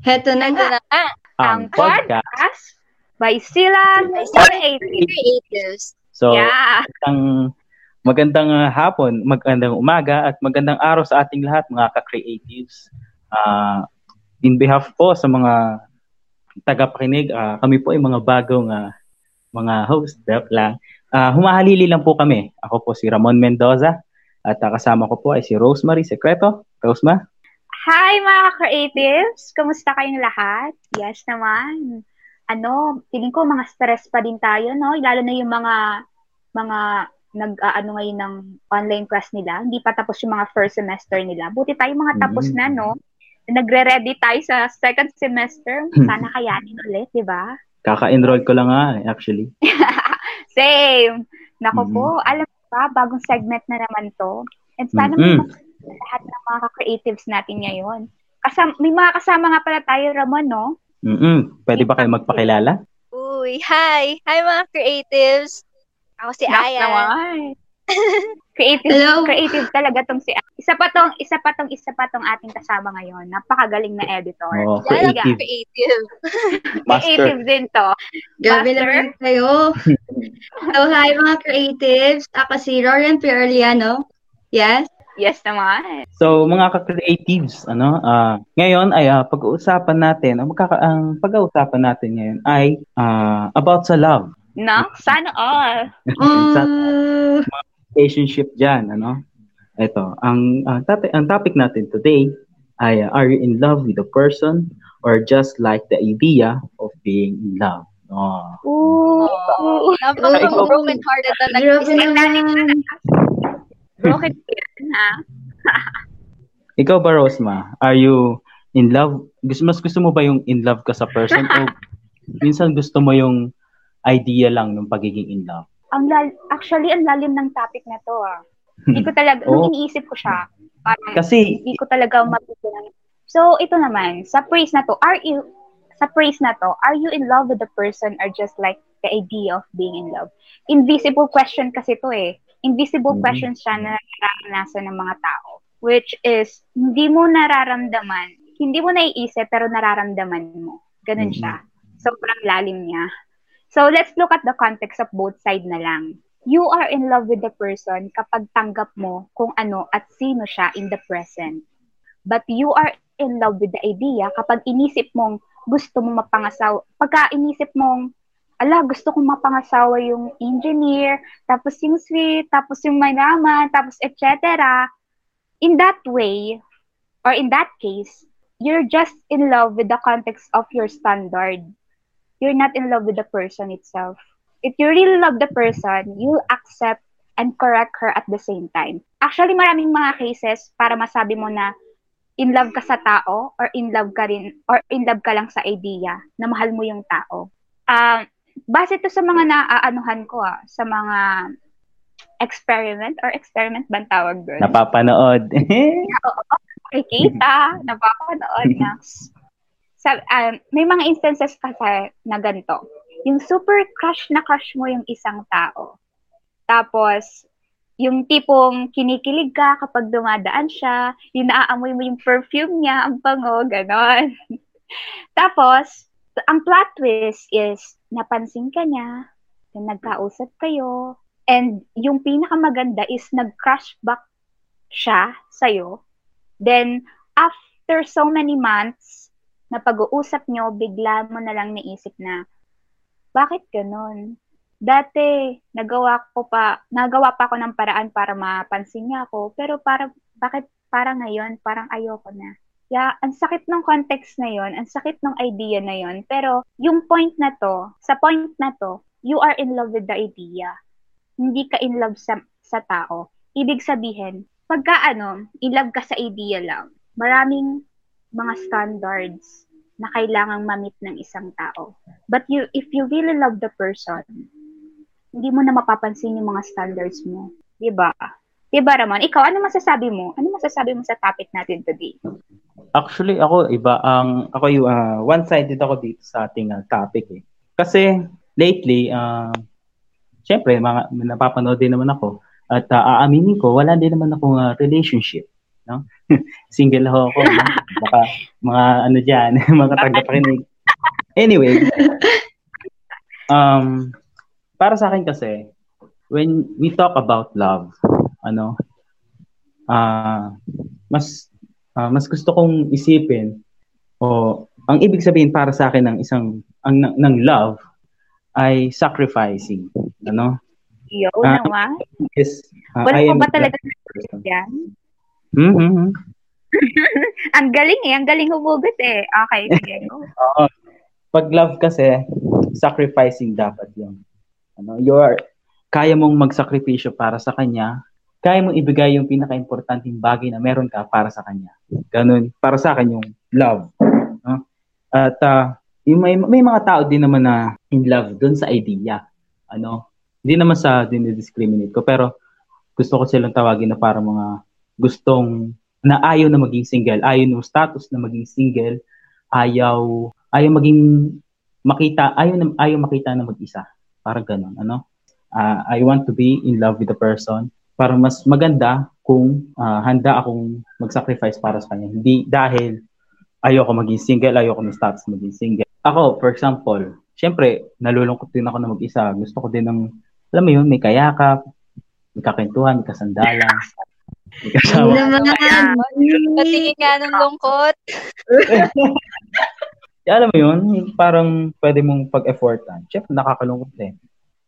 Heto na nga. na nga, Ang podcast. podcast by Sila creatives. So, Yeah. magandang, magandang ah, hapon, magandang umaga, at magandang araw sa ating lahat, mga ka-creatives. Ah, in behalf po sa mga tagapakinig, ah, kami po ay mga bagong ah, mga host, Dep lang. Ah, humahalili lang po kami. Ako po si Ramon Mendoza at ah, kasama ko po ay si Rosemary Secreto. Rosema? Hi mga creatives! Kumusta kayong lahat? Yes naman. Ano, feeling ko mga stress pa din tayo, no? Lalo na yung mga mga nag-ano ngayon ng online class nila. Hindi pa tapos yung mga first semester nila. Buti tayo mga tapos Mm. na, no? Nagre-ready tayo sa second semester. Sana kayanin ulit, di ba? Kaka-enroll ko lang nga, eh, actually. Same. Nako Mhm. po, alam ba, bagong segment na naman to. And sana Mhm. may lahat ng mga creatives natin ngayon. Kasama, may mga kasama nga pala tayo, Ramon, no? Mm-mm. Pwede ba kayo magpakilala? Uy, hi! Hi mga creatives! Ako si Nak Aya. naman. creative, Hello. creative talaga tong si Isa pa tong, isa pa tong, isa pa tong ating kasama ngayon. Napakagaling na editor. Ang creative. creative. Master. Creative din to. Master? naman kayo. so, hi mga creatives. Ako si Rorian Pierliano. Yes? Yes naman. So, mga ka-creatives, ano, ah, ngayon ay ah, pag-uusapan natin, ang, magkaka- ang pag-uusapan natin ngayon ay ah, about sa love, No? Sana all. sa Uh, relationship dyan, ano. Ito, ang, ang, topic, ang topic natin today ay ah, are you in love with a person or just like the idea of being in love? Oh. Ooh. Oh, Napaka-broken hearted na nag-isip. Broken ha? Ikaw ba, Rosma? Are you in love? Gusto, mas gusto mo ba yung in love ka sa person o minsan gusto mo yung idea lang ng pagiging in love? Ang lal- actually, ang lalim ng topic na to, ah. Hindi ko talaga, Oo. nung iniisip ko siya, parang Kasi, hindi ko talaga matutunan. So, ito naman, sa praise na to, are you, sa praise na to, are you in love with the person or just like the idea of being in love? Invisible question kasi to eh. Invisible Mhm. question siya na nararanasan ng mga tao. Which is, hindi mo nararamdaman, hindi mo naiisip pero nararamdaman mo. Ganun Mhm. siya. Sobrang lalim niya. So, let's look at the context of both side na lang. You are in love with the person kapag tanggap mo kung ano at sino siya in the present. But you are in love with the idea kapag inisip mong gusto mong mapangasawa. Pagka inisip mong, ala, gusto kong mapangasawa yung engineer, tapos yung sweet, tapos yung mayaman, tapos etc. In that way, or in that case, you're just in love with the context of your standard. You're not in love with the person itself. If you really love the person, you'll accept and correct her at the same time. Actually, maraming mga cases para masabi mo na in love ka sa tao or in love ka rin or in love ka lang sa idea na mahal mo yung tao. Um, base to sa mga naaanuhan ko ah, sa mga experiment or experiment ba tawag doon? napapanood. nakikita, napapanood na. Sa, um, may mga instances kasi na ganito. Yung super crush na crush mo yung isang tao. Tapos, yung tipong kinikilig ka kapag dumadaan siya, yung naaamoy mo yung perfume niya, ang bango, ganon. Tapos, ang plot twist is, napansin ka niya, then nagkausap kayo, and yung pinakamaganda is nag-crush back siya sa'yo. Then, after so many months na pag-uusap nyo, bigla mo na lang naisip na, bakit ganun? Dati, nagawa ko pa, nagawa pa ako ng paraan para mapansin niya ako, pero para, bakit parang ngayon, parang ayoko na. Yeah, ang sakit ng context na yon, ang sakit ng idea na yon. Pero yung point na to, sa point na to, you are in love with the idea. Hindi ka in love sa, sa tao. Ibig sabihin, pagka ano, in love ka sa idea lang, maraming mga standards na kailangang ma-meet ng isang tao. But you, if you really love the person, hindi mo na mapapansin yung mga standards mo. Diba? Diba, Ramon? Ikaw, ano masasabi mo? Ano masasabi mo sa topic natin today? Actually, ako iba ang ako yung ah, one-sided ako dito sa ating ah, topic eh. Kasi lately, uh, syempre mga napapanood din naman ako at ah, aaminin ko wala din naman akong ah, relationship no? Single ho ako. No? Baka mga ano diyan, mga tagapakinig. Anyway, um para sa akin kasi when we talk about love, ano, ah uh, mas uh, mas gusto kong isipin o ang ibig sabihin para sa akin ng isang ang ng, ng love ay sacrificing, ano? Yo, uh, naman. Is, uh, Wala ko ba talaga yan? Mm-hmm. ang galing eh, ang galing humugot eh. Okay, sige. Oo. Pag love kasi, sacrificing dapat yun. Ano, you are, kaya mong magsakripisyo para sa kanya, kaya mong ibigay yung pinaka-importanting bagay na meron ka para sa kanya. Ganun, para sa akin yung love. No? At uh, yung may, may mga tao din naman na in love dun sa idea. Ano, hindi naman sa dinidiscriminate ko, pero gusto ko silang tawagin na para mga gustong na ayaw na maging single, ayaw ng status na maging single, ayaw ayaw maging makita, ayaw na ayaw makita na mag-isa. Parang ganun, ano? Uh, I want to be in love with the person para mas maganda kung uh, handa akong mag-sacrifice para sa kanya. Hindi dahil ayoko maging single, ayoko ng status maging single. Ako, for example, syempre, nalulungkot din ako na mag-isa. Gusto ko din ng alam mo yun, may kayakap, may kakentuhan, may kasandalan. May kasama. naman. Patingin nga ng lungkot. alam mo yun, parang pwede mong pag-effortan. Siyempre, nakakalungkot din.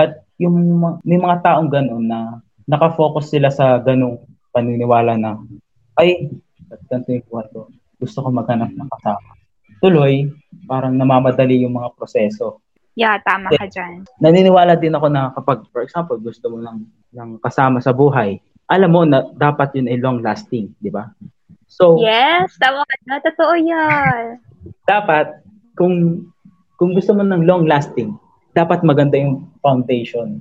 At yung may mga taong gano'n na nakafocus sila sa ganong paniniwala na, ay, ganito yung buwan ko. Gusto ko maghanap ng kasama. Tuloy, parang namamadali yung mga proseso. Yeah, tama ka dyan. Naniniwala din ako na kapag, for example, gusto mo ng, ng kasama sa buhay, alam mo na dapat yun ay long-lasting, di ba? So, yes, tama ka na. Totoo yan. Dapat, kung kung gusto mo ng long-lasting, dapat maganda yung foundation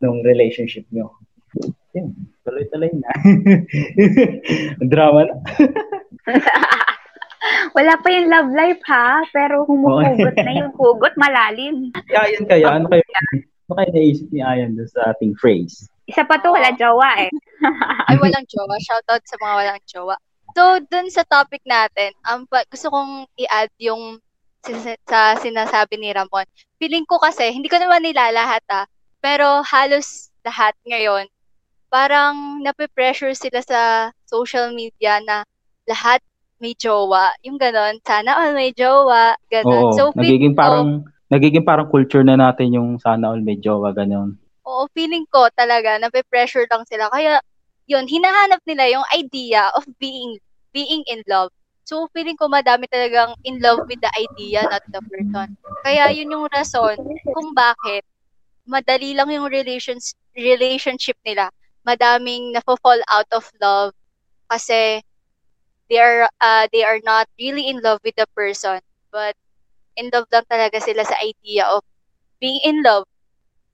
ng relationship nyo. Yun, tuloy-tuloy na. Drama na. Wala pa yung love life ha, pero humuhugot na yung hugot malalim. Kaya yan kaya, ano kayo, ano kayo naisip ni Ayan doon sa ating phrase? Isa pa to, wala jowa eh. Ay, walang jowa. Shoutout sa mga walang jowa. So, dun sa topic natin, um, gusto kong i-add yung sa sinasabi ni Ramon. Feeling ko kasi, hindi ko naman nilalahat ah, pero halos lahat ngayon, parang nape-pressure sila sa social media na lahat may jowa. Yung ganon, sana all may jowa, ganon. Oo, so, nagiging parang, ko, nagiging parang culture na natin yung sana all may jowa, ganon. Oo, feeling ko talaga, nape-pressure lang sila. Kaya, yun, hinahanap nila yung idea of being being in love. So, feeling ko madami talagang in love with the idea, not the person. Kaya, yun yung rason kung bakit madali lang yung relations, relationship nila. Madaming na-fall out of love kasi they are uh, they are not really in love with the person but in love lang talaga sila sa idea of being in love.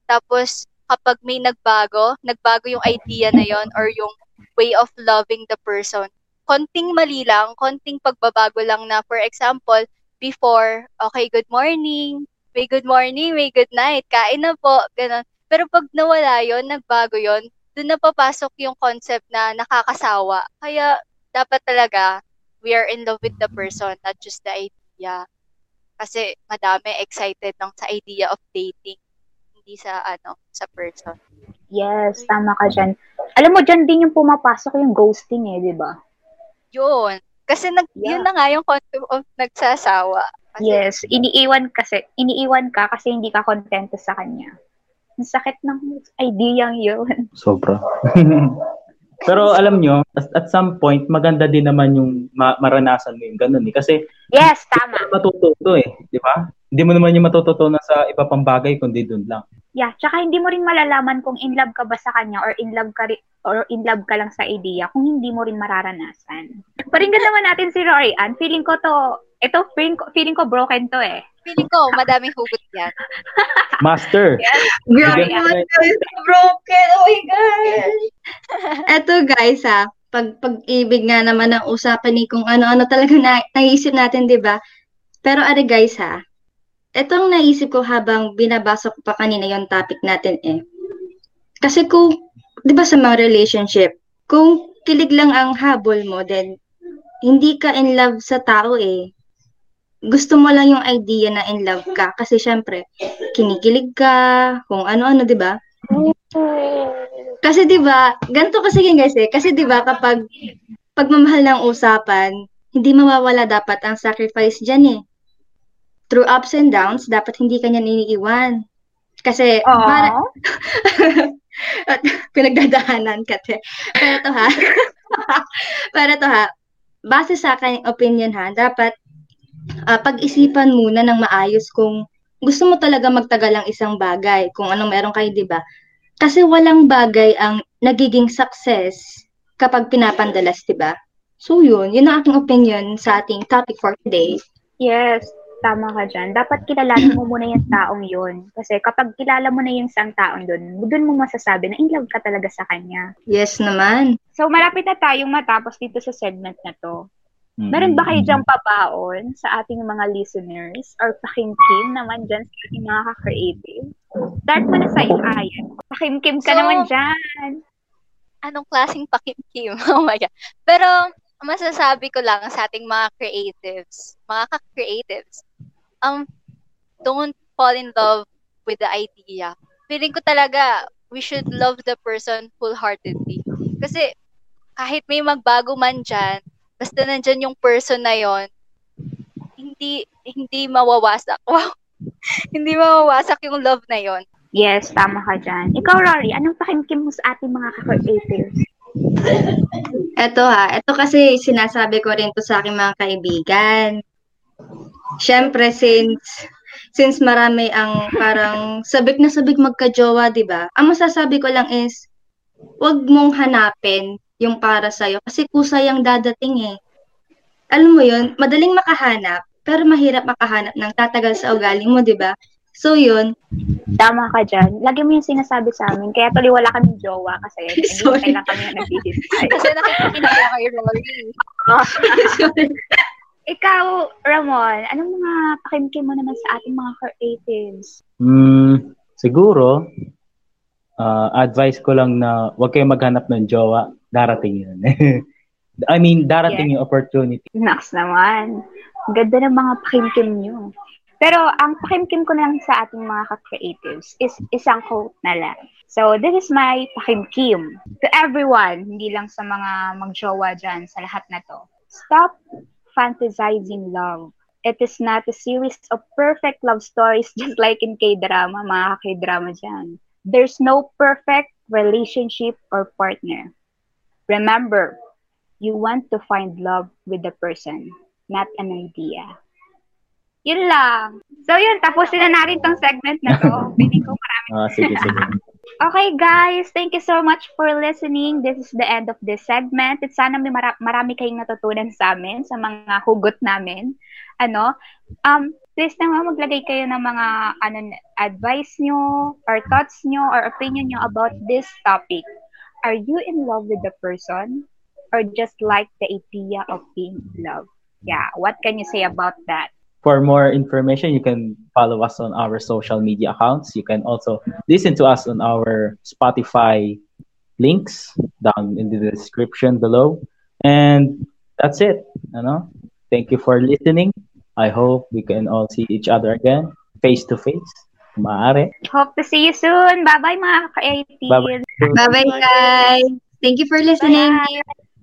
Tapos kapag may nagbago nagbago yung idea na yon or yung way of loving the person konting mali lang konting pagbabago lang na for example before okay good morning may good morning may good night kain na po ganun. Pero pag nawala yon nagbago yon doon na papasok yung concept na nakakasawa kaya dapat talaga we are in love with the person, not just the idea. Kasi madami excited lang sa idea of dating, hindi sa ano, sa person. Yes, tama ka dyan. Alam mo, dyan din yung pumapasok yung ghosting eh, di ba? Yun. Kasi nag, yeah. yun na nga yung concept of nagsasawa. Kasi, yes, iniiwan kasi, iniiwan ka kasi hindi ka kontento sa kanya. Ang sakit ng idea yun. Sobra. Pero alam nyo, at, at some point, maganda din naman yung ma- maranasan mo yung ganun eh. Kasi, yes, tama. matututo eh, di ba? Hindi mo naman yung matututunan sa iba pang bagay, kundi dun lang. Yeah, tsaka hindi mo rin malalaman kung in love ka ba sa kanya or in love ka ri- or in love ka lang sa idea kung hindi mo rin mararanasan. Paringgan naman natin si Rory Ann. Feeling ko to, ito feeling ko, feeling ko broken to eh. Feeling ko, madaming hugot yan. Master. Yes. Grabe naman broken. Oh my God. Eto guys ha, pag pag-ibig nga naman ang usapan ni kung ano-ano talaga na, naisip natin, di ba? Pero ano guys ha, etong naisip ko habang binabasa ko pa kanina yung topic natin eh. Kasi kung, di ba sa mga relationship, kung kilig lang ang habol mo, then hindi ka in love sa tao eh. Gusto mo lang yung idea na in love ka kasi syempre kinikilig ka, kung ano-ano, 'di ba? Kasi 'di ba, ganito kasi yun guys eh. Kasi 'di ba kapag pagmamahal ng usapan, hindi mawawala dapat ang sacrifice diyan eh. Through ups and downs, dapat hindi kanya iniiwan. Kasi Aww. para at pinagdadaanan ka te. Pero to ha. Pero to ha. Base sa akin opinion ha, dapat ah, pag-isipan muna ng maayos kung gusto mo talaga magtagal ang isang bagay, kung anong meron kayo, 'di ba? Kasi walang bagay ang nagiging success kapag pinapandalas, 'di ba? So yun, yun ang aking opinion sa ating topic for today. Yes, tama ka dyan. Dapat kilalanin mo muna yung taong yun. Kasi kapag kilala mo na yung isang taong dun, dun mo masasabi na in love ka talaga sa kanya. Yes naman. So, malapit na tayong matapos dito sa segment na to. Mm. Meron ba kayo diyang pabaon sa ating mga listeners or pakimkim naman dyan sa ating mga ka-creative? Start mo na sa iyo, Ayan. Pakimkim ka So, naman dyan. Anong klaseng pakimkim? Oh my God. Pero, masasabi ko lang sa ating mga creatives, mga ka-creatives, um, don't fall in love with the idea. Feeling ko talaga, we should love the person wholeheartedly. Kasi, kahit may magbago man dyan, basta nandyan yung person na yon hindi, hindi mawawasak. Wow! hindi mawawasak yung love na yon Yes, tama ka dyan. Ikaw, Rory, anong pakimkim mo sa ating mga ka-creatives? Eto ha, eto kasi sinasabi ko rin to sa aking mga kaibigan. Siyempre, since since marami ang parang sabik na sabik magka-jowa, di ba? Ang masasabi ko lang is, wag mong hanapin yung para sa'yo kasi kusay ang dadating eh. Alam mo yun, madaling makahanap, pero mahirap makahanap ng tatagal sa ugali mo, di ba? So yun, Tama ka dyan. Lagi mo yung sinasabi sa amin. Kaya tuloy wala kaming jowa kasi Sorry. hindi lang kami na naghihintay. Kasi nakikinig ako kay Rory. sorry. Ikaw, Ramon, anong mga pakimkim mo naman sa ating mga creatives? Mm, siguro, ah, advice ko lang na huwag kayong maghanap ng jowa. Darating yun. I mean, darating yung opportunity. Naks naman. Ang Ganda ng mga pakimkim nyo. Pero ang pakimkim ko lang sa ating mga ka-creatives is isang quote na lang. So, this is my pakimkim. To everyone, hindi lang sa mga magjowa dyan, sa lahat na to. Stop fantasizing love. It is not a series of perfect love stories just like in K-drama, mga K-drama dyan. There's no perfect relationship or partner. Remember, you want to find love with the person, not an idea. Yun lang. So yun, tapusin na natin tong segment na to. Piling ko marami. Ah, sige, sige. Okay guys, thank you so much for listening. This is the end of this segment. At sana may mara- marami kayong natutunan sa amin, sa mga hugot namin. Ano, um, please naman maglagay kayo ng mga ano, advice nyo, or thoughts nyo, or opinion nyo about this topic. Are you in love with the person? Or just like the idea of being in love? Yeah, what can you say about that? For more information, you can follow us on our social media accounts. You can also listen to us on our Spotify links down in the description below. And that's it. You know? Thank you for listening. I hope we can all see each other again, face to face. Maaari. Hope to see you soon. Bye-bye mga ka-80. Bye-bye. Bye-bye guys. Thank you for listening. Bye.